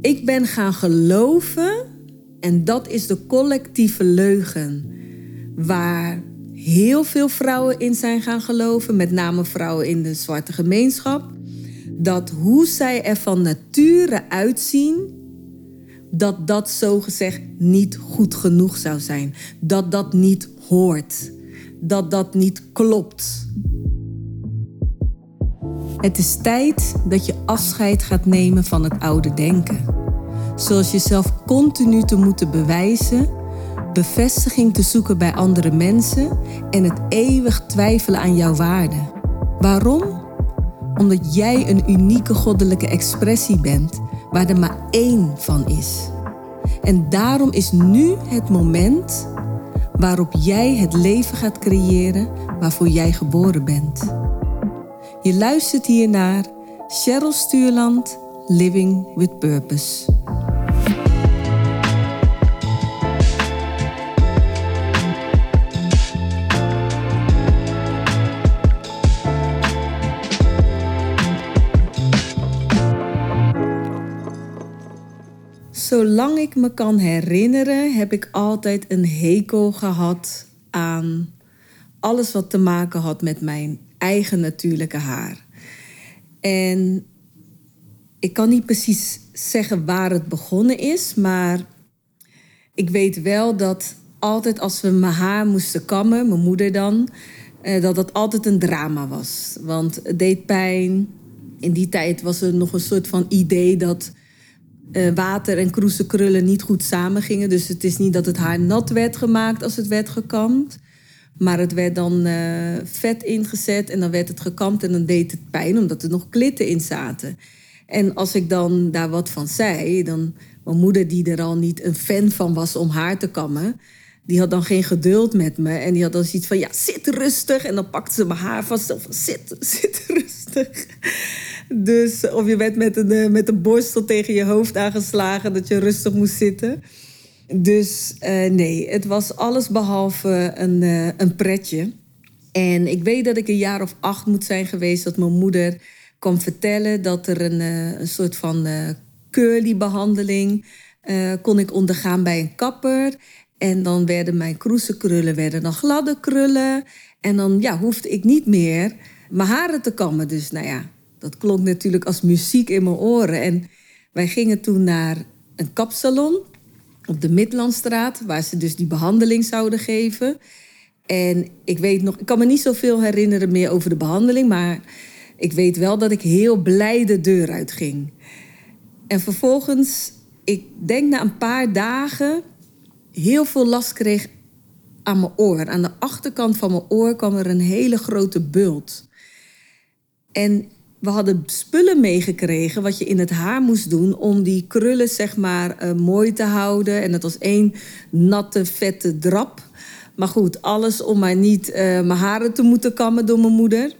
Ik ben gaan geloven en dat is de collectieve leugen waar heel veel vrouwen in zijn gaan geloven, met name vrouwen in de zwarte gemeenschap, dat hoe zij er van nature uitzien, dat dat zogezegd niet goed genoeg zou zijn, dat dat niet hoort, dat dat niet klopt. Het is tijd dat je afscheid gaat nemen van het oude denken. Zoals jezelf continu te moeten bewijzen, bevestiging te zoeken bij andere mensen en het eeuwig twijfelen aan jouw waarde. Waarom? Omdat jij een unieke goddelijke expressie bent waar er maar één van is. En daarom is nu het moment waarop jij het leven gaat creëren waarvoor jij geboren bent. Je luistert hier naar Cheryl Stuurland, Living with Purpose. Zolang ik me kan herinneren, heb ik altijd een hekel gehad aan alles wat te maken had met mijn eigen natuurlijke haar. En ik kan niet precies zeggen waar het begonnen is, maar ik weet wel dat altijd als we mijn haar moesten kammen, mijn moeder dan, eh, dat dat altijd een drama was. Want het deed pijn. In die tijd was er nog een soort van idee dat uh, water en kroesenkrullen niet goed samengingen. Dus het is niet dat het haar nat werd gemaakt als het werd gekamd. Maar het werd dan uh, vet ingezet en dan werd het gekamd en dan deed het pijn omdat er nog klitten in zaten. En als ik dan daar wat van zei, dan mijn moeder die er al niet een fan van was om haar te kammen, die had dan geen geduld met me en die had dan zoiets van ja zit rustig en dan pakte ze mijn haar vast van zit, zit rustig. Dus of je werd met een, eh, met een borstel tegen je hoofd aangeslagen dat je rustig moest zitten. Dus uh, nee, het was alles behalve een, uh, een pretje. En ik weet dat ik een jaar of acht moet zijn geweest dat mijn moeder kwam vertellen dat er een, een soort van curly-behandeling kon ik ondergaan bij een kapper. En dan werden mijn kroesenkrullen werden dan gladde krullen. En dan ja, hoefde ik niet meer mijn haren te kammen. Dus nou ja, dat klonk natuurlijk als muziek in mijn oren. En wij gingen toen naar een kapsalon op de Midlandstraat, waar ze dus die behandeling zouden geven. En ik weet nog, ik kan me niet zoveel herinneren meer over de behandeling, maar ik weet wel dat ik heel blij de deur uitging. En vervolgens, ik denk na een paar dagen, heel veel last kreeg aan mijn oor. Aan de achterkant van mijn oor kwam er een hele grote bult. En we hadden spullen meegekregen wat je in het haar moest doen om die krullen zeg maar uh, mooi te houden. En dat was één natte, vette drap. Maar goed, alles om maar niet uh, mijn haren te moeten kammen door mijn moeder.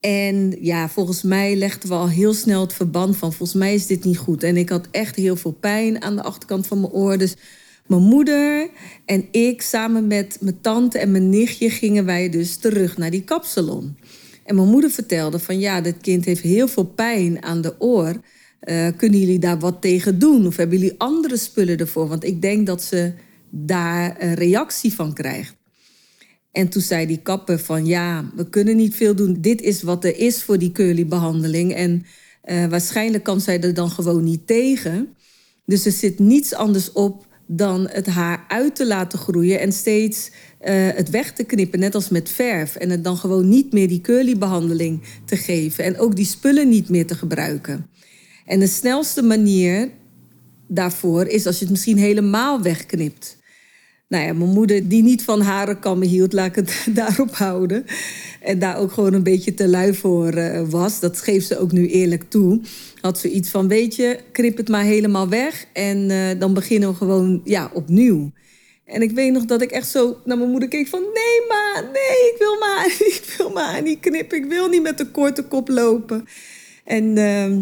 En ja, volgens mij legden we al heel snel het verband van... volgens mij is dit niet goed. En ik had echt heel veel pijn aan de achterkant van mijn oor. Dus mijn moeder en ik samen met mijn tante en mijn nichtje... gingen wij dus terug naar die kapsalon. En mijn moeder vertelde van ja, dit kind heeft heel veel pijn aan de oor. Uh, kunnen jullie daar wat tegen doen? Of hebben jullie andere spullen ervoor? Want ik denk dat ze daar een reactie van krijgt. En toen zei die kapper van ja, we kunnen niet veel doen. Dit is wat er is voor die curly-behandeling. En uh, waarschijnlijk kan zij er dan gewoon niet tegen. Dus er zit niets anders op dan het haar uit te laten groeien en steeds uh, het weg te knippen, net als met verf. En het dan gewoon niet meer die curly-behandeling te geven. En ook die spullen niet meer te gebruiken. En de snelste manier daarvoor is als je het misschien helemaal wegknipt. Nou ja, mijn moeder, die niet van harenkammen hield, laat ik het daarop houden. En daar ook gewoon een beetje te lui voor uh, was. Dat geeft ze ook nu eerlijk toe. Had ze iets van: Weet je, krip het maar helemaal weg. En uh, dan beginnen we gewoon ja, opnieuw. En ik weet nog dat ik echt zo naar mijn moeder keek van... nee ma, nee, ik wil maar, ik wil maar niet knippen. Ik wil niet met een korte kop lopen. En, uh,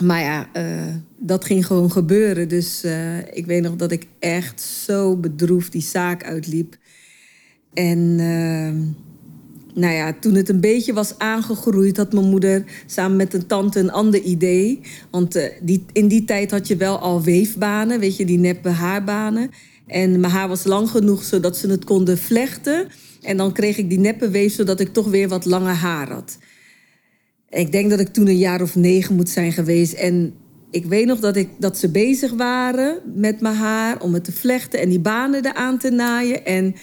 maar ja, uh, dat ging gewoon gebeuren. Dus uh, ik weet nog dat ik echt zo bedroefd die zaak uitliep. En ehm, nou ja, toen het een beetje was aangegroeid, had mijn moeder samen met een tante een ander idee. Want uh, die, in die tijd had je wel al weefbanen, weet je, die neppe haarbanen. En mijn haar was lang genoeg zodat ze het konden vlechten. En dan kreeg ik die neppe weef zodat ik toch weer wat langer haar had. Ik denk dat ik toen een jaar of negen moet zijn geweest. En ik weet nog dat, ik, dat ze bezig waren met mijn haar om het te vlechten en die banen eraan te naaien. En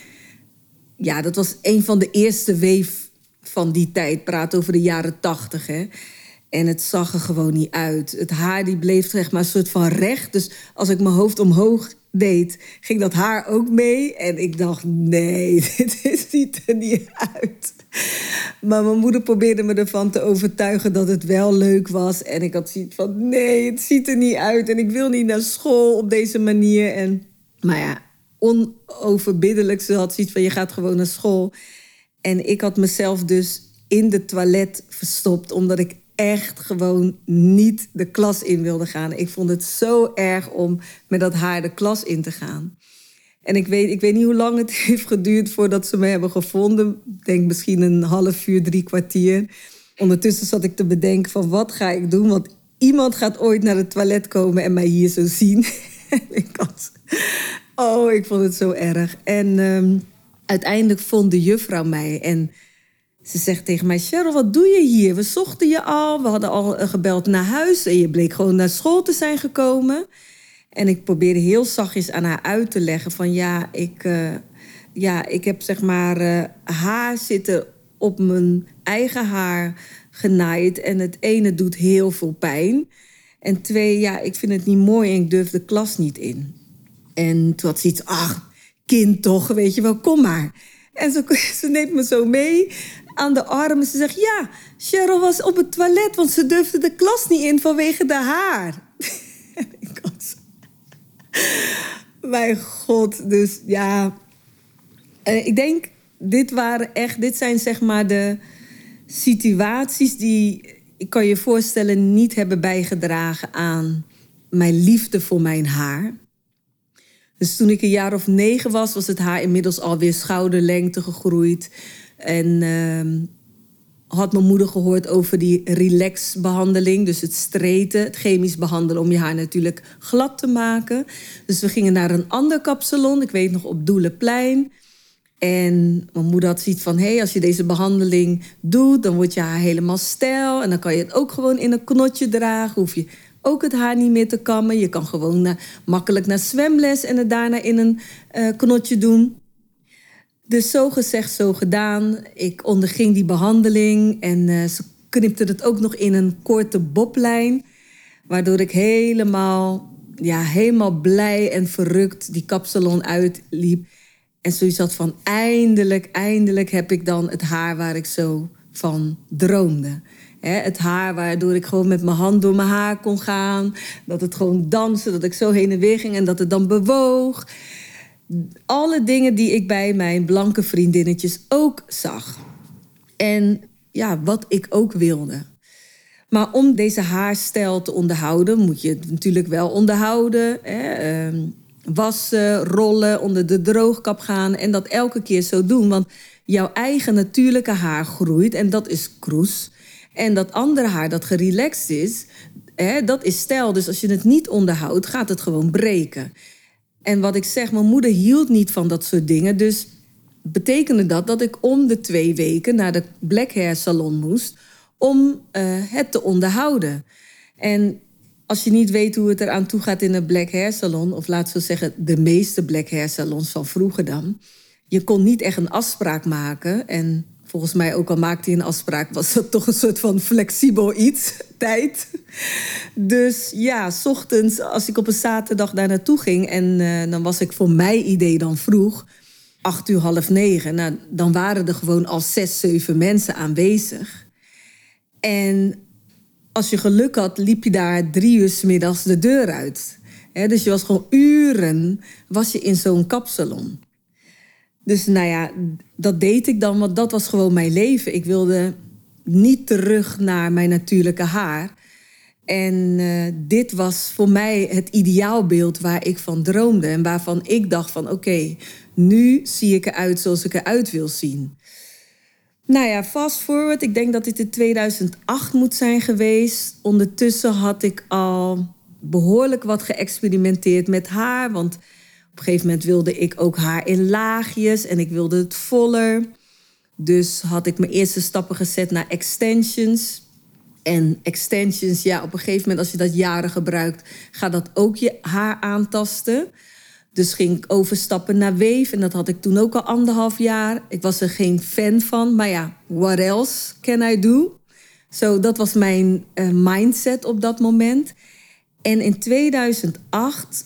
ja, dat was een van de eerste weef van die tijd. Praat over de jaren tachtig. En het zag er gewoon niet uit. Het haar die bleef zeg maar een soort van recht. Dus als ik mijn hoofd omhoog ging dat haar ook mee. En ik dacht, nee, dit ziet er niet uit. Maar mijn moeder probeerde me ervan te overtuigen dat het wel leuk was. En ik had zoiets van, nee, het ziet er niet uit. En ik wil niet naar school op deze manier. En, maar ja, onoverbiddelijk. Ze had zoiets van, je gaat gewoon naar school. En ik had mezelf dus in de toilet verstopt, omdat ik echt gewoon niet de klas in wilde gaan. Ik vond het zo erg om met dat haar de klas in te gaan. En ik weet, ik weet niet hoe lang het heeft geduurd voordat ze me hebben gevonden. Ik denk misschien een half uur, drie kwartier. Ondertussen zat ik te bedenken van wat ga ik doen? Want iemand gaat ooit naar het toilet komen en mij hier zo zien. ik oh, ik vond het zo erg. En um, uiteindelijk vond de juffrouw mij en ze zegt tegen mij, Cheryl, wat doe je hier? We zochten je al, we hadden al eh, gebeld naar huis en je bleek gewoon naar school te zijn gekomen. En ik probeerde heel zachtjes aan haar uit te leggen van ja, ik, uh, ja, ik heb zeg maar uh, haar zitten op mijn eigen haar genaaid en het ene doet heel veel pijn. En twee, ja, ik vind het niet mooi en ik durf de klas niet in. En toen had ze iets, ach, kind toch, weet je wel, kom maar. En ze, ze neemt me zo mee aan de arm. Ze zegt, ja, Cheryl was op het toilet... want ze durfde de klas niet in vanwege de haar. Mijn god, dus ja... Ik denk, dit waren echt... Dit zijn zeg maar de situaties die... Ik kan je voorstellen niet hebben bijgedragen aan mijn liefde voor mijn haar. Dus toen ik een jaar of negen was, was het haar inmiddels alweer schouderlengte gegroeid. En uh, had mijn moeder gehoord over die relaxbehandeling. Dus het streten, het chemisch behandelen om je haar natuurlijk glad te maken. Dus we gingen naar een ander kapsalon, ik weet nog op Doelenplein. En mijn moeder had zoiets van: hé, hey, als je deze behandeling doet, dan wordt je haar helemaal stijl. En dan kan je het ook gewoon in een knotje dragen. Hoef je ook het haar niet meer te kammen. Je kan gewoon naar, makkelijk naar zwemles en het daarna in een uh, knotje doen. Dus zo gezegd, zo gedaan. Ik onderging die behandeling en uh, ze knipte het ook nog in een korte boblijn. Waardoor ik helemaal, ja, helemaal blij en verrukt die kapsalon uitliep. En zoiets had van eindelijk, eindelijk heb ik dan het haar waar ik zo van droomde. het haar waardoor ik gewoon met mijn hand door mijn haar kon gaan. Dat het gewoon danste, dat ik zo heen en weer ging en dat het dan bewoog alle dingen die ik bij mijn blanke vriendinnetjes ook zag. En ja, wat ik ook wilde. Maar om deze haarstijl te onderhouden, moet je het natuurlijk wel onderhouden. Hè? Ehm, wassen, rollen, onder de droogkap gaan en dat elke keer zo doen. Want jouw eigen natuurlijke haar groeit en dat is kroes. En dat andere haar dat gerelaxed is, hè, dat is stijl. Dus als je het niet onderhoudt, gaat het gewoon breken. En wat ik zeg, mijn moeder hield niet van dat soort dingen. Dus betekende dat dat ik om de twee weken naar de Black Hair Salon moest om uh, het te onderhouden. En als je niet weet hoe het eraan toe gaat in een Black Hair Salon, of laten we zeggen de meeste Black Hair Salons van vroeger dan, je kon niet echt een afspraak maken. En volgens mij ook al maakte hij een afspraak, was dat toch een soort van flexibel iets, tijd. Dus ja, s ochtends, als ik op een zaterdag daar naartoe ging... en uh, dan was ik voor mijn idee dan vroeg, acht uur, half negen... Nou, dan waren er gewoon al zes, zeven mensen aanwezig. En als je geluk had, liep je daar drie uur s middags de deur uit. dus je was gewoon uren was je in zo'n kapsalon. Dus nou ja, dat deed ik dan, want dat was gewoon mijn leven. Ik wilde niet terug naar mijn natuurlijke haar. En uh, dit was voor mij het ideaalbeeld waar ik van droomde. En waarvan ik dacht van oké, nu zie ik eruit zoals ik eruit wil zien. Nou ja, fast forward. Ik denk dat dit in 2008 moet zijn geweest. Ondertussen had ik al behoorlijk wat geëxperimenteerd met haar. Want op een gegeven moment wilde ik ook haar in laagjes en ik wilde het voller. Dus had ik mijn eerste stappen gezet naar extensions. En extensions, ja, op een gegeven moment als je dat jaren gebruikt, gaat dat ook je haar aantasten. Dus ging ik overstappen naar weef en dat had ik toen ook al anderhalf jaar. Ik was er geen fan van, maar ja, what else can I do? Zo, dat was mijn uh, mindset op dat moment. En in 2008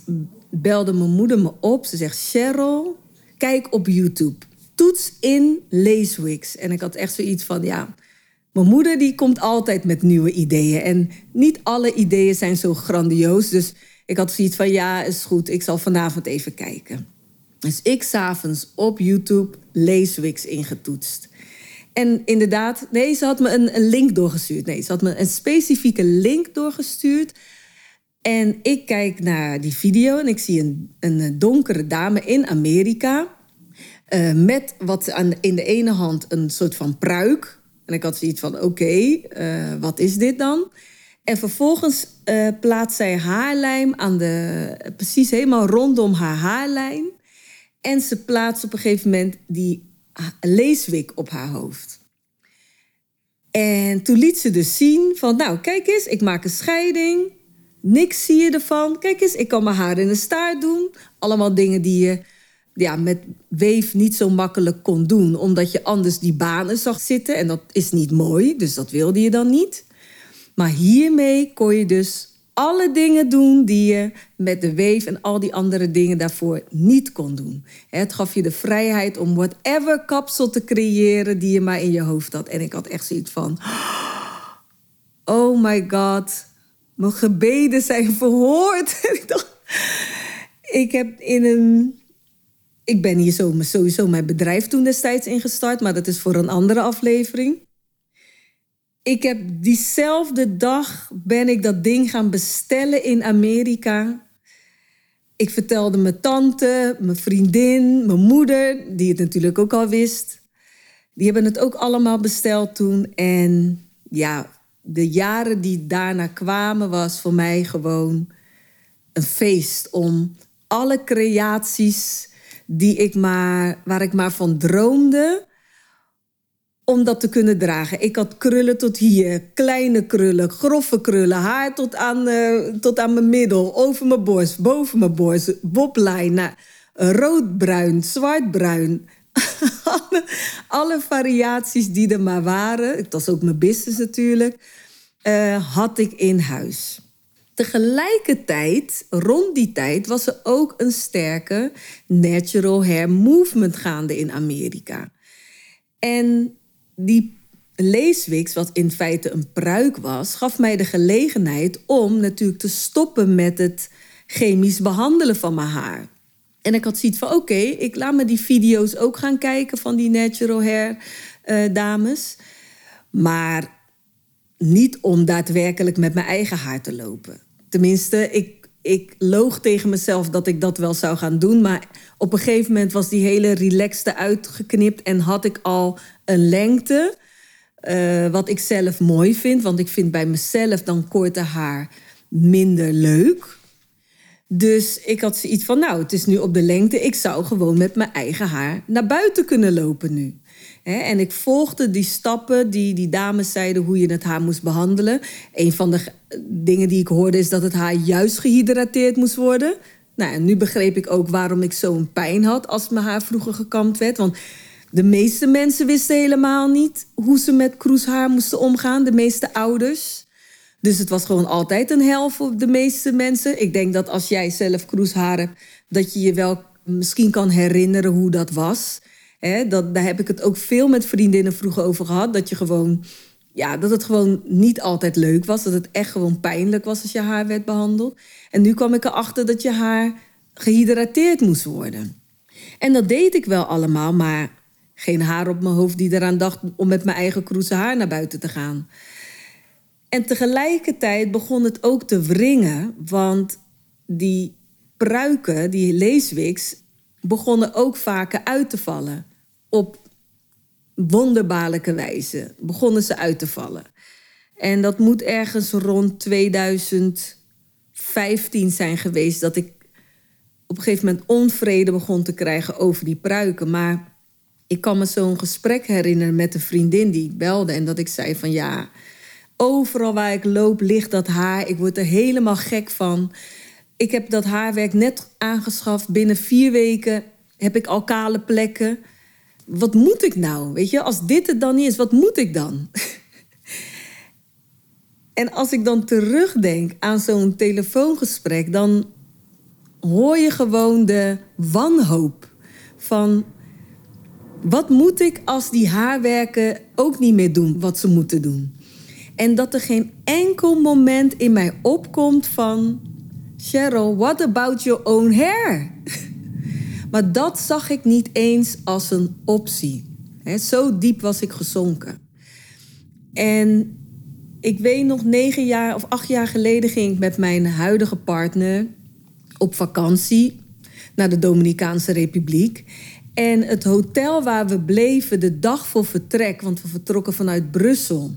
belde mijn moeder me op. Ze zegt: Cheryl, kijk op YouTube. Toets in Lacewigs. En ik had echt zoiets van: ja, mijn moeder die komt altijd met nieuwe ideeën. En niet alle ideeën zijn zo grandioos. Dus ik had zoiets van: ja, is goed, ik zal vanavond even kijken. Dus ik s'avonds op YouTube Lacewigs ingetoetst. En inderdaad, nee, ze had me een, een link doorgestuurd. Nee, ze had me een specifieke link doorgestuurd en ik kijk naar die video en ik zie een, een donkere dame in Amerika. Uh, met wat aan, in de ene hand een soort van pruik. En ik had zoiets van: oké, uh, wat is dit dan? En vervolgens plaatst zij haarlijm aan de, precies helemaal rondom haar haarlijn. En ze plaatst op een gegeven moment die leeswik op haar hoofd. En toen liet ze dus zien van, nou kijk eens, ik maak een scheiding. Niks zie je ervan. Kijk eens, ik kan mijn haar in een staart doen. Allemaal dingen die je ja, met weef niet zo makkelijk kon doen. Omdat je anders die banen zag zitten. En dat is niet mooi, dus dat wilde je dan niet. Maar hiermee kon je dus alle dingen doen die je met de weef en al die andere dingen daarvoor niet kon doen. Het gaf je de vrijheid om whatever kapsel te creëren die je maar in je hoofd had. En ik had echt zoiets van: oh my god, mijn gebeden zijn verhoord. ik dacht, ik heb in een. Ik ben hier sowieso mijn bedrijf toen destijds ingestart, maar dat is voor een andere aflevering. Ik heb diezelfde dag ben ik dat ding gaan bestellen in Amerika. Ik vertelde mijn tante, mijn vriendin, mijn moeder, die het natuurlijk ook al wist. Die hebben het ook allemaal besteld toen. En ja, de jaren die daarna kwamen, was voor mij gewoon een feest om alle creaties die ik maar, waar ik maar van droomde, om dat te kunnen dragen. Ik had krullen tot hier, kleine krullen, grove krullen, haar tot aan, uh, tot aan mijn middel, over mijn borst, boven mijn borst, boblijn, nou, roodbruin, zwartbruin. Alle, variaties die er maar waren, het was ook mijn business natuurlijk, uh, had ik in huis. Tegelijkertijd, rond die tijd, was er ook een sterke natural hair movement gaande in Amerika. En die leeswiks, wat in feite een pruik was, gaf mij de gelegenheid om natuurlijk te stoppen met het chemisch behandelen van mijn haar. En ik had zoiets van: oké, ik laat me die video's ook gaan kijken van die natural hair uh, dames. Maar niet om daadwerkelijk met mijn eigen haar te lopen. Tenminste, ik, ik loog tegen mezelf dat ik dat wel zou gaan doen. Maar op een gegeven moment was die hele relaxte uitgeknipt en had ik al een lengte. Uh, wat ik zelf mooi vind, want ik vind bij mezelf dan korte haar minder leuk. Dus ik had zoiets van, nou, het is nu op de lengte. Ik zou gewoon met mijn eigen haar naar buiten kunnen lopen nu. En ik volgde die stappen die die dames zeiden hoe je het haar moest behandelen. Een van de dingen die ik hoorde is dat het haar juist gehydrateerd moest worden. Nou, en nu begreep ik ook waarom ik zo'n pijn had als mijn haar vroeger gekamd werd. Want de meeste mensen wisten helemaal niet hoe ze met kroeshaar moesten omgaan. De meeste ouders. Dus het was gewoon altijd een hel voor de meeste mensen. Ik denk dat als jij zelf kroeshaar hebt, dat je je wel misschien kan herinneren hoe dat was. Dat, daar heb ik het ook veel met vriendinnen vroeger over gehad. Dat je gewoon, ja, dat het gewoon niet altijd leuk was. Dat het echt gewoon pijnlijk was als je haar werd behandeld. En nu kwam ik erachter dat je haar gehydrateerd moest worden. En dat deed ik wel allemaal, maar geen haar op mijn hoofd die eraan dacht om met mijn eigen kroeze haar naar buiten te gaan. En tegelijkertijd begon het ook te wringen, want die pruiken, die leeswiks, begonnen ook vaker uit te vallen op wonderbaarlijke wijze begonnen ze uit te vallen. En dat moet ergens rond 2015 zijn geweest dat ik op een gegeven moment onvrede begon te krijgen over die pruiken. Maar ik kan me zo'n gesprek herinneren met een vriendin die belde en dat ik zei van ja, overal waar ik loop ligt dat haar. Ik word er helemaal gek van. Ik heb dat haarwerk net aangeschaft. Binnen vier weken heb ik al kale plekken. Wat moet ik nou? Weet je, als dit het dan niet is, wat moet ik dan? en als ik dan terugdenk aan zo'n telefoongesprek, dan hoor je gewoon de wanhoop van wat moet ik als die haarwerken ook niet meer doen wat ze moeten doen? En dat er geen enkel moment in mij opkomt van Cheryl, what about your own hair? maar dat zag ik niet eens als een optie. zo diep was ik gezonken. En ik weet nog negen jaar of acht jaar geleden ging ik met mijn huidige partner op vakantie naar de Dominicaanse Republiek. En het hotel waar we bleven de dag voor vertrek, want we vertrokken vanuit Brussel.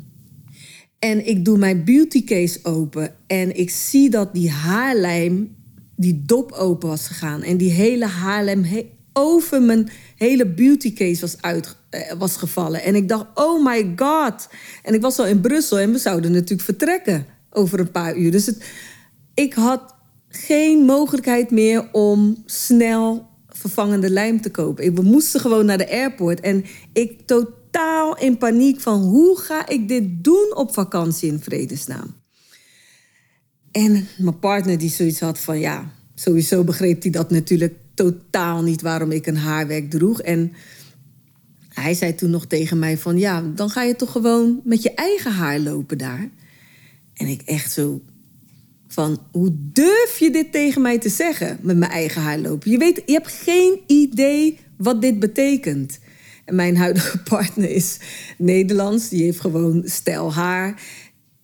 En ik doe mijn beautycase open en ik zie dat die haarlijm, die dop open was gegaan. En die hele haarlijm over mijn hele beautycase was, uit, eh, was gevallen. En ik dacht, oh my god. En ik was al in Brussel en we zouden natuurlijk vertrekken over een paar uur. Dus ik had geen mogelijkheid meer om snel vervangende lijm te kopen. We moesten gewoon naar de airport. En ik totaal in paniek van hoe ga ik dit doen op vakantie in vredesnaam. En mijn partner die zoiets had van ja, sowieso begreep hij dat natuurlijk totaal niet waarom ik een haarwerk droeg. En hij zei toen nog tegen mij van ja, dan ga je toch gewoon met je eigen haar lopen daar. En ik echt zo, van hoe durf je dit tegen mij te zeggen met mijn eigen haar lopen? Je weet, je hebt geen idee wat dit betekent. En mijn huidige partner is Nederlands, die heeft gewoon stijl haar.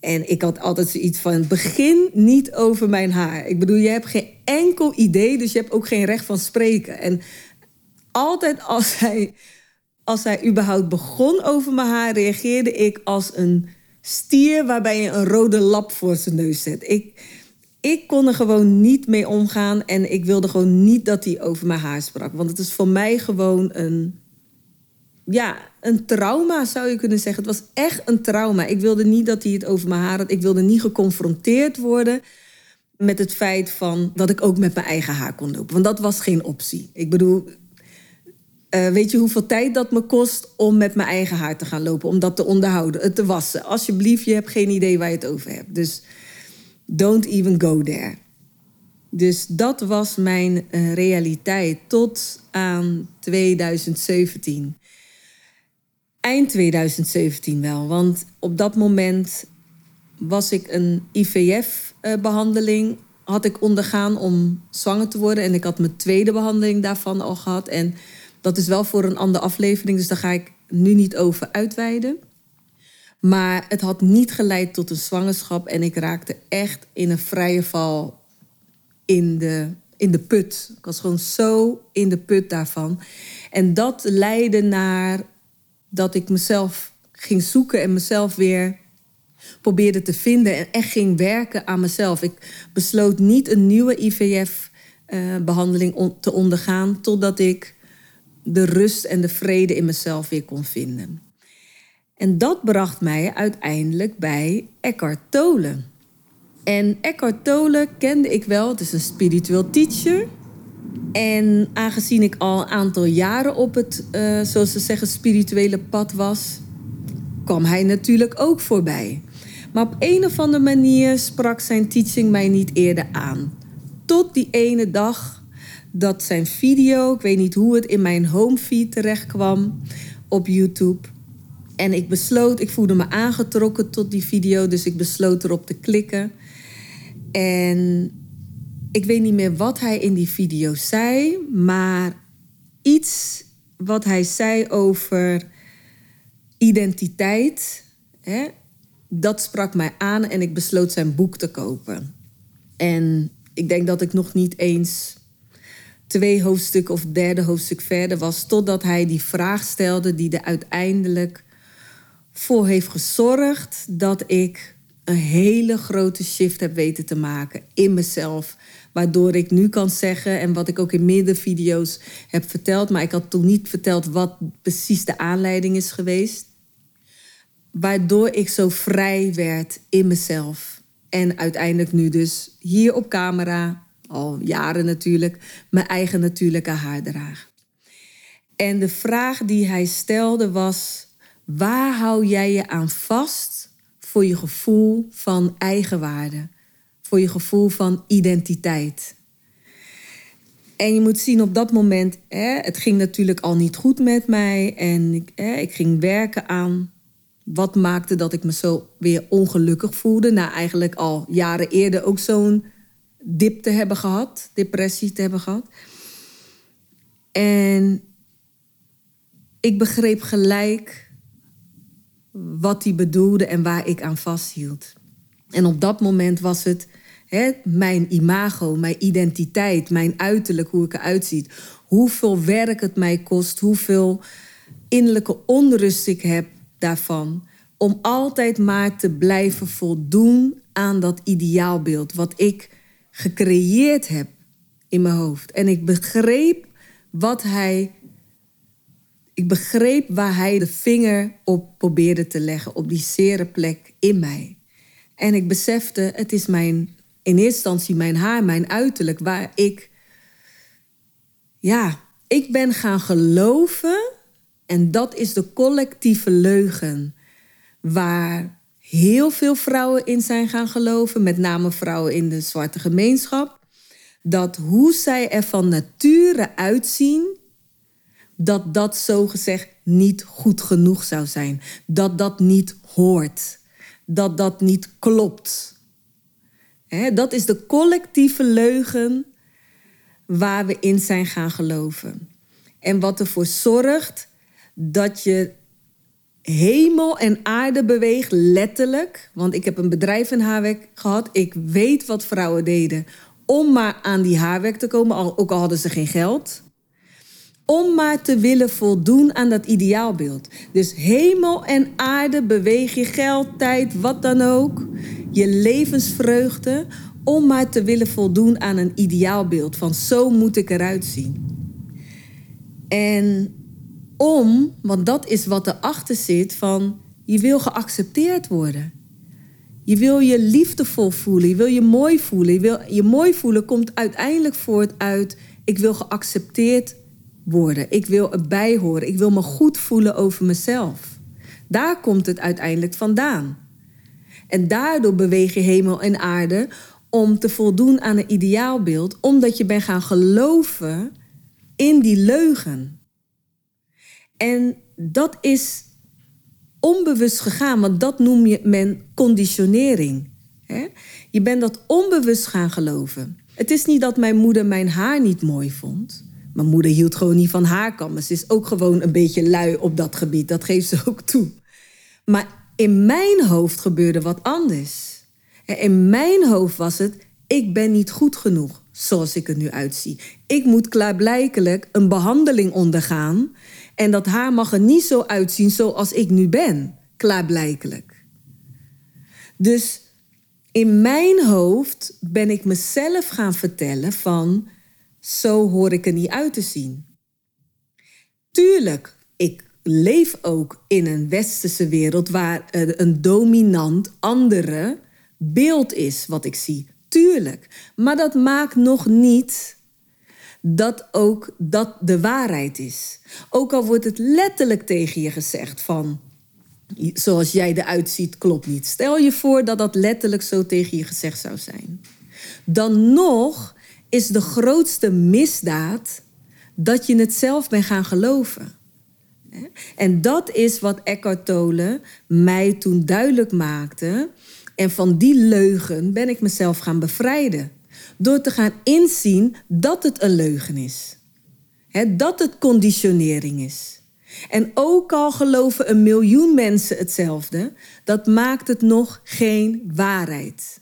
En ik had altijd zoiets van: begin niet over mijn haar. Ik bedoel, je hebt geen enkel idee, dus je hebt ook geen recht van spreken. En altijd als hij, als hij überhaupt begon over mijn haar, reageerde ik als een stier waarbij je een rode lap voor zijn neus zet. Ik, ik kon er gewoon niet mee omgaan en ik wilde gewoon niet dat hij over mijn haar sprak. Want het is voor mij gewoon een, ja, een trauma zou je kunnen zeggen. Het was echt een trauma. Ik wilde niet dat hij het over mijn haar had. Ik wilde niet geconfronteerd worden met het feit van dat ik ook met mijn eigen haar kon lopen. Want dat was geen optie. Ik bedoel, uh, weet je hoeveel tijd dat me kost om met mijn eigen haar te gaan lopen, om dat te onderhouden, het te wassen? Alsjeblieft, je hebt geen idee waar je het over hebt. Dus don't even go there. Dus dat was mijn uh, realiteit tot aan 2017. Eind 2017 wel, want op dat moment was ik een IVF-behandeling uh, had ik ondergaan om zwanger te worden en ik had mijn tweede behandeling daarvan al gehad en dat is wel voor een andere aflevering, dus daar ga ik nu niet over uitweiden. Maar het had niet geleid tot een zwangerschap en ik raakte echt in een vrije val in de, in de put. Ik was gewoon zo in de put daarvan. En dat leidde naar dat ik mezelf ging zoeken en mezelf weer probeerde te vinden en echt ging werken aan mezelf. Ik besloot niet een nieuwe IVF-behandeling eh, te ondergaan totdat ik de rust en de vrede in mezelf weer kon vinden. En dat bracht mij uiteindelijk bij Eckhart Tolle. En Eckhart Tolle kende ik wel, het is een spiritueel teacher. En aangezien ik al een aantal jaren op het, uh, zoals ze zeggen, spirituele pad was, kwam hij natuurlijk ook voorbij. Maar op een of andere manier sprak zijn teaching mij niet eerder aan. Tot die ene dag dat zijn video, ik weet niet hoe het in mijn homefeed terecht kwam op YouTube. En ik besloot, ik voelde me aangetrokken tot die video, dus ik besloot erop te klikken. En ik weet niet meer wat hij in die video zei, maar iets wat hij zei over identiteit, hè, dat sprak mij aan en ik besloot zijn boek te kopen. En ik denk dat ik nog niet eens twee hoofdstukken of derde hoofdstuk verder was, totdat hij die vraag stelde die er uiteindelijk voor heeft gezorgd dat ik een hele grote shift heb weten te maken in mezelf. Waardoor ik nu kan zeggen, en wat ik ook in meerdere video's heb verteld, maar ik had toen niet verteld wat precies de aanleiding is geweest. Waardoor ik zo vrij werd in mezelf. En uiteindelijk nu dus hier op camera, al jaren natuurlijk, mijn eigen natuurlijke haar draag. En de vraag die hij stelde was: waar hou jij je aan vast voor je gevoel van eigenwaarde? Voor je gevoel van identiteit? En je moet zien op dat moment, hè, het ging natuurlijk al niet goed met mij. En hè, ik ging werken aan wat maakte dat ik me zo weer ongelukkig voelde. Na eigenlijk al jaren eerder ook zo'n dip te hebben gehad, depressie te hebben gehad. En ik begreep gelijk wat hij bedoelde en waar ik aan vasthield. En op dat moment was het hè, mijn imago, mijn identiteit, mijn uiterlijk, hoe ik eruit zie. Hoeveel werk het mij kost, hoeveel innerlijke onrust ik heb daarvan. Om altijd maar te blijven voldoen aan dat ideaalbeeld wat ik gecreëerd heb in mijn hoofd. En ik begreep wat hij. Ik begreep waar hij de vinger op probeerde te leggen, op die zere plek in mij. En ik besefte, het is mijn, in eerste instantie mijn haar, mijn uiterlijk, waar ik, ja, ik ben gaan geloven. En dat is de collectieve leugen waar heel veel vrouwen in zijn gaan geloven, met name vrouwen in de zwarte gemeenschap, dat hoe zij er van nature uitzien, dat dat zogezegd niet goed genoeg zou zijn. Dat dat niet hoort. Dat dat niet klopt. dat is de collectieve leugen waar we in zijn gaan geloven. En wat ervoor zorgt dat je hemel en aarde beweegt, letterlijk. Want ik heb een bedrijf in haarwerk gehad. Ik weet wat vrouwen deden om maar aan die haarwerk te komen, ook al hadden ze geen geld. Om maar te willen voldoen aan dat ideaalbeeld. Dus hemel en aarde beweeg je geld, tijd, wat dan ook. Je levensvreugde. Om maar te willen voldoen aan een ideaalbeeld. Van zo moet ik eruit zien. En om, want dat is wat erachter zit van je wil geaccepteerd worden. Je wil je liefdevol voelen, je wil je mooi voelen. Je, wil, je mooi voelen komt uiteindelijk voort uit ik wil geaccepteerd worden. Ik wil erbij horen. Ik wil me goed voelen over mezelf. Daar komt het uiteindelijk vandaan. En daardoor beweeg je hemel en aarde om te voldoen aan een ideaalbeeld, omdat je bent gaan geloven in die leugen. En dat is onbewust gegaan, want dat noem je men conditionering. Je bent dat onbewust gaan geloven. Het is niet dat mijn moeder mijn haar niet mooi vond. Mijn moeder hield gewoon niet van haarkammen. Ze is ook gewoon een beetje lui op dat gebied. Dat geeft ze ook toe. Maar in mijn hoofd gebeurde wat anders. In mijn hoofd was het: ik ben niet goed genoeg zoals ik er nu uitzie. Ik moet klaarblijkelijk een behandeling ondergaan. En dat haar mag er niet zo uitzien zoals ik nu ben, klaarblijkelijk. Dus in mijn hoofd ben ik mezelf gaan vertellen van zo hoor ik er niet uit te zien. Tuurlijk, ik leef ook in een westerse wereld waar een dominant andere beeld is wat ik zie. Tuurlijk, maar dat maakt nog niet dat ook dat de waarheid is. Ook al wordt het letterlijk tegen je gezegd van zoals jij eruit ziet klopt niet. Stel je voor dat dat letterlijk zo tegen je gezegd zou zijn. Dan nog is de grootste misdaad dat je het zelf bent gaan geloven. En dat is wat Eckhart Tolle mij toen duidelijk maakte. En van die leugen ben ik mezelf gaan bevrijden. Door te gaan inzien dat het een leugen is. dat het conditionering is. En ook al geloven een miljoen mensen hetzelfde, dat maakt het nog geen waarheid.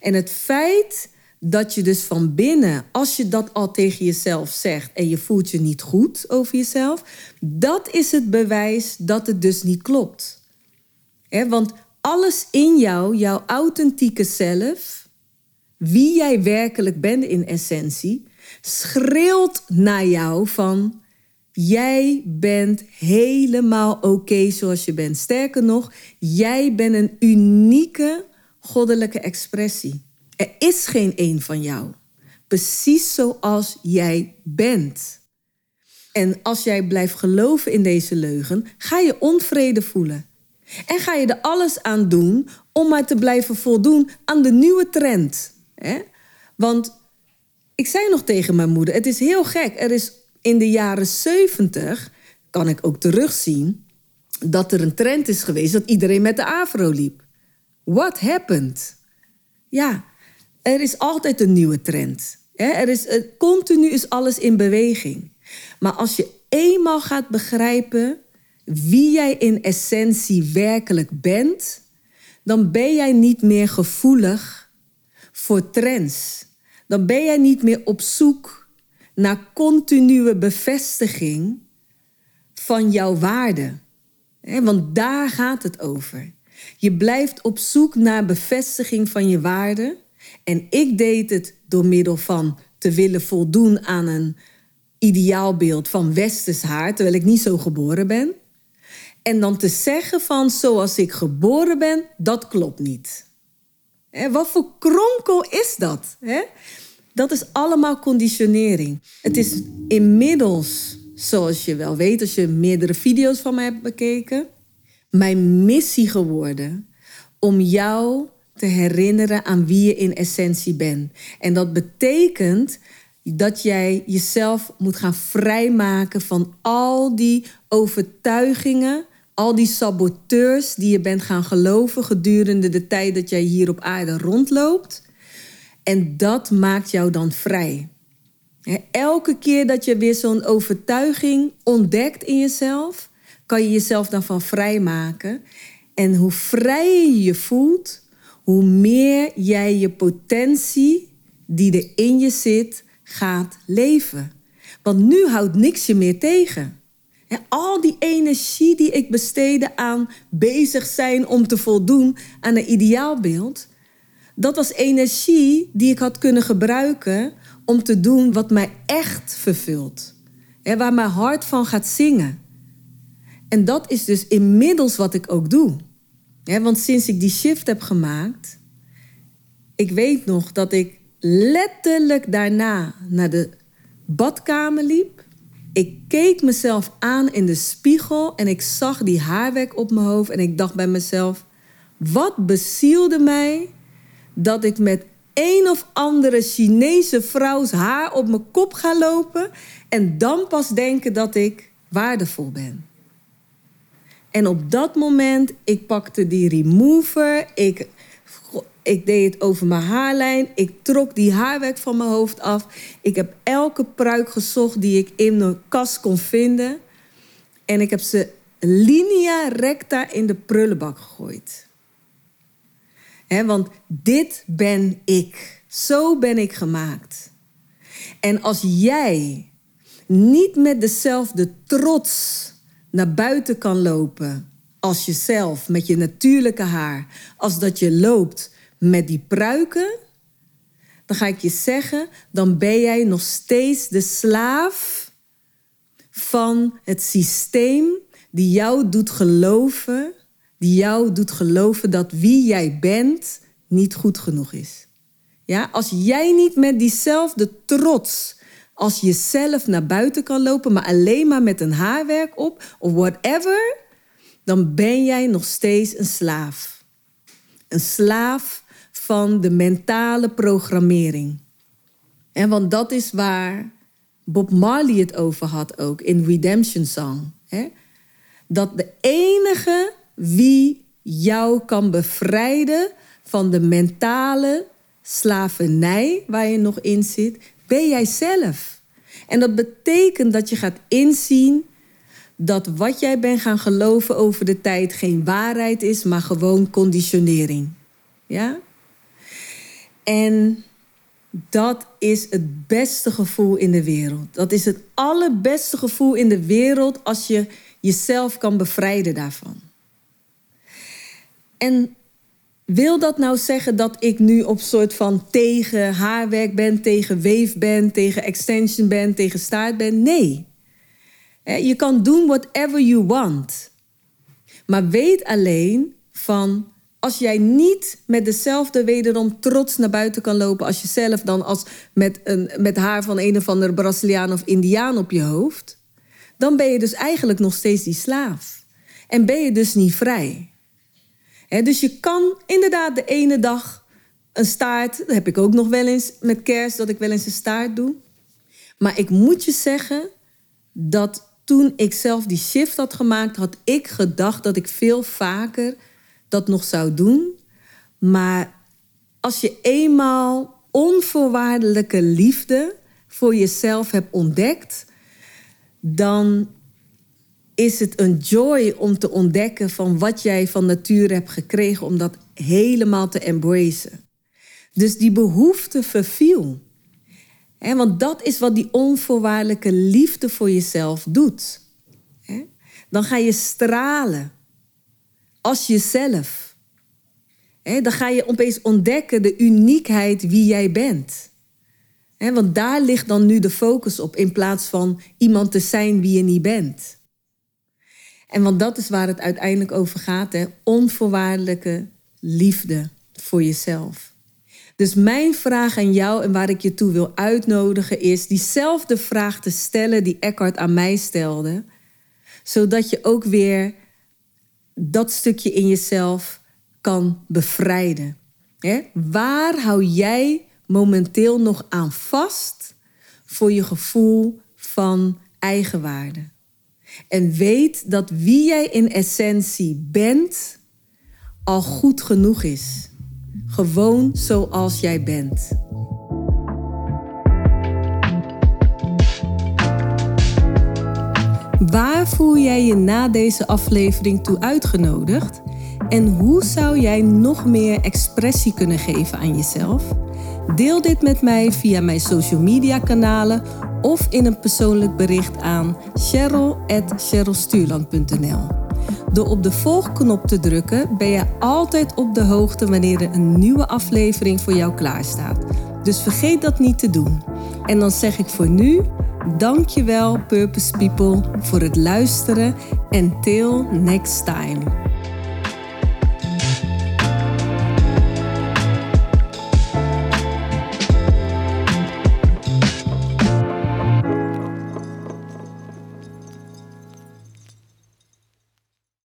En het feit dat je dus van binnen, als je dat al tegen jezelf zegt en je voelt je niet goed over jezelf, dat is het bewijs dat het dus niet klopt. want alles in jou, jouw authentieke zelf, wie jij werkelijk bent in essentie, schreeuwt naar jou van jij bent helemaal oké zoals je bent. Sterker nog, jij bent een unieke goddelijke expressie. Er is geen één van jou. Precies zoals jij bent. En als jij blijft geloven in deze leugen, ga je onvrede voelen. En ga je er alles aan doen om maar te blijven voldoen aan de nieuwe trend. Want ik zei nog tegen mijn moeder: het is heel gek. Er is in de jaren 70, kan ik ook terugzien, dat er een trend is geweest dat iedereen met de afro liep. What happened? Ja, er is altijd een nieuwe trend. Er is, continu is alles in beweging. Maar als je eenmaal gaat begrijpen wie jij in essentie werkelijk bent, dan ben jij niet meer gevoelig voor trends. Dan ben jij niet meer op zoek naar continue bevestiging van jouw waarde. Want daar gaat het over. Je blijft op zoek naar bevestiging van je waarde. En ik deed het door middel van te willen voldoen aan een ideaalbeeld van westers haar, terwijl ik niet zo geboren ben. En dan te zeggen van zoals ik geboren ben, dat klopt niet. wat voor kronkel is dat? Dat is allemaal conditionering. Het is inmiddels, zoals je wel weet, als je meerdere video's van mij hebt bekeken, mijn missie geworden om jou te herinneren aan wie je in essentie bent. En dat betekent dat jij jezelf moet gaan vrijmaken van al die overtuigingen, al die saboteurs die je bent gaan geloven gedurende de tijd dat jij hier op aarde rondloopt. En dat maakt jou dan vrij. Elke keer dat je weer zo'n overtuiging ontdekt in jezelf, kan je jezelf dan van vrijmaken. En hoe vrijer je je voelt, hoe meer jij je potentie die er in je zit gaat leven. Want nu houdt niks je meer tegen. En al die energie die ik besteedde aan bezig zijn om te voldoen aan een ideaalbeeld, dat was energie die ik had kunnen gebruiken om te doen wat mij echt vervult. Waar mijn hart van gaat zingen. En dat is dus inmiddels wat ik ook doe. Want sinds ik die shift heb gemaakt, ik weet nog dat ik letterlijk daarna naar de badkamer liep. Ik keek mezelf aan in de spiegel en ik zag die haarwerk op mijn hoofd en ik dacht bij mezelf: wat bezielde mij dat ik met een of andere Chinese vrouws haar op mijn kop ga lopen en dan pas denken dat ik waardevol ben. En op dat moment, ik pakte die remover, ik, ik deed het over mijn haarlijn, ik trok die haarwerk van mijn hoofd af. Ik heb elke pruik gezocht die ik in mijn kast kon vinden. En ik heb ze linea recta in de prullenbak gegooid. want dit ben ik. Zo ben ik gemaakt. En als jij niet met dezelfde trots naar buiten kan lopen als jezelf, met je natuurlijke haar, als dat je loopt met die pruiken, dan ga ik je zeggen, dan ben jij nog steeds de slaaf van het systeem die jou doet geloven, die jou doet geloven dat wie jij bent niet goed genoeg is. Ja, als jij niet met diezelfde trots als je zelf naar buiten kan lopen, maar alleen maar met een haarwerk op of whatever, dan ben jij nog steeds een slaaf. Een slaaf van de mentale programmering. En want dat is waar Bob Marley het over had ook in Redemption Song. Hè? Dat de enige wie jou kan bevrijden van de mentale slavernij waar je nog in zit, ben jij zelf. En dat betekent dat je gaat inzien dat wat jij bent gaan geloven over de tijd geen waarheid is, maar gewoon conditionering. Ja? En Dat is het beste gevoel in de wereld. Dat is het allerbeste gevoel in de wereld als je jezelf kan bevrijden daarvan. En wil dat nou zeggen dat ik nu op soort van tegen haarwerk ben, tegen weef ben, tegen extension ben, tegen staart ben? Nee. Je kan doen whatever you want. Maar weet alleen van als jij niet met dezelfde wederom trots naar buiten kan lopen als jezelf dan als met, een, met haar van een of andere Braziliaan of Indiaan op je hoofd, dan ben je dus eigenlijk nog steeds die slaaf. En ben je dus niet vrij. Dus je kan inderdaad de ene dag een staart, dat heb ik ook nog wel eens met kerst, dat ik wel eens een staart doe. Maar ik moet je zeggen dat toen ik zelf die shift had gemaakt, had ik gedacht dat ik veel vaker dat nog zou doen. Maar als je eenmaal onvoorwaardelijke liefde voor jezelf hebt ontdekt, dan is het een joy om te ontdekken van wat jij van nature hebt gekregen, om dat helemaal te embracen. Dus die behoefte verviel. want dat is wat die onvoorwaardelijke liefde voor jezelf doet. Dan ga je stralen als jezelf. dan ga je opeens ontdekken de uniekheid wie jij bent. want daar ligt dan nu de focus op in plaats van iemand te zijn wie je niet bent. En want dat is waar het uiteindelijk over gaat, hè? onvoorwaardelijke liefde voor jezelf. Dus mijn vraag aan jou en waar ik je toe wil uitnodigen is diezelfde vraag te stellen die Eckhart aan mij stelde, zodat je ook weer dat stukje in jezelf kan bevrijden. Waar hou jij momenteel nog aan vast voor je gevoel van eigenwaarde? En weet dat wie jij in essentie bent al goed genoeg is. Gewoon zoals jij bent. Waar voel jij je na deze aflevering toe uitgenodigd? En hoe zou jij nog meer expressie kunnen geven aan jezelf? Deel dit met mij via mijn social media kanalen of in een persoonlijk bericht aan cheryl.cherylstuurland.nl. Door op de volgknop te drukken ben je altijd op de hoogte wanneer er een nieuwe aflevering voor jou klaarstaat. Dus vergeet dat niet te doen. En dan zeg ik voor nu Dankjewel Purpose People voor het luisteren en till next time.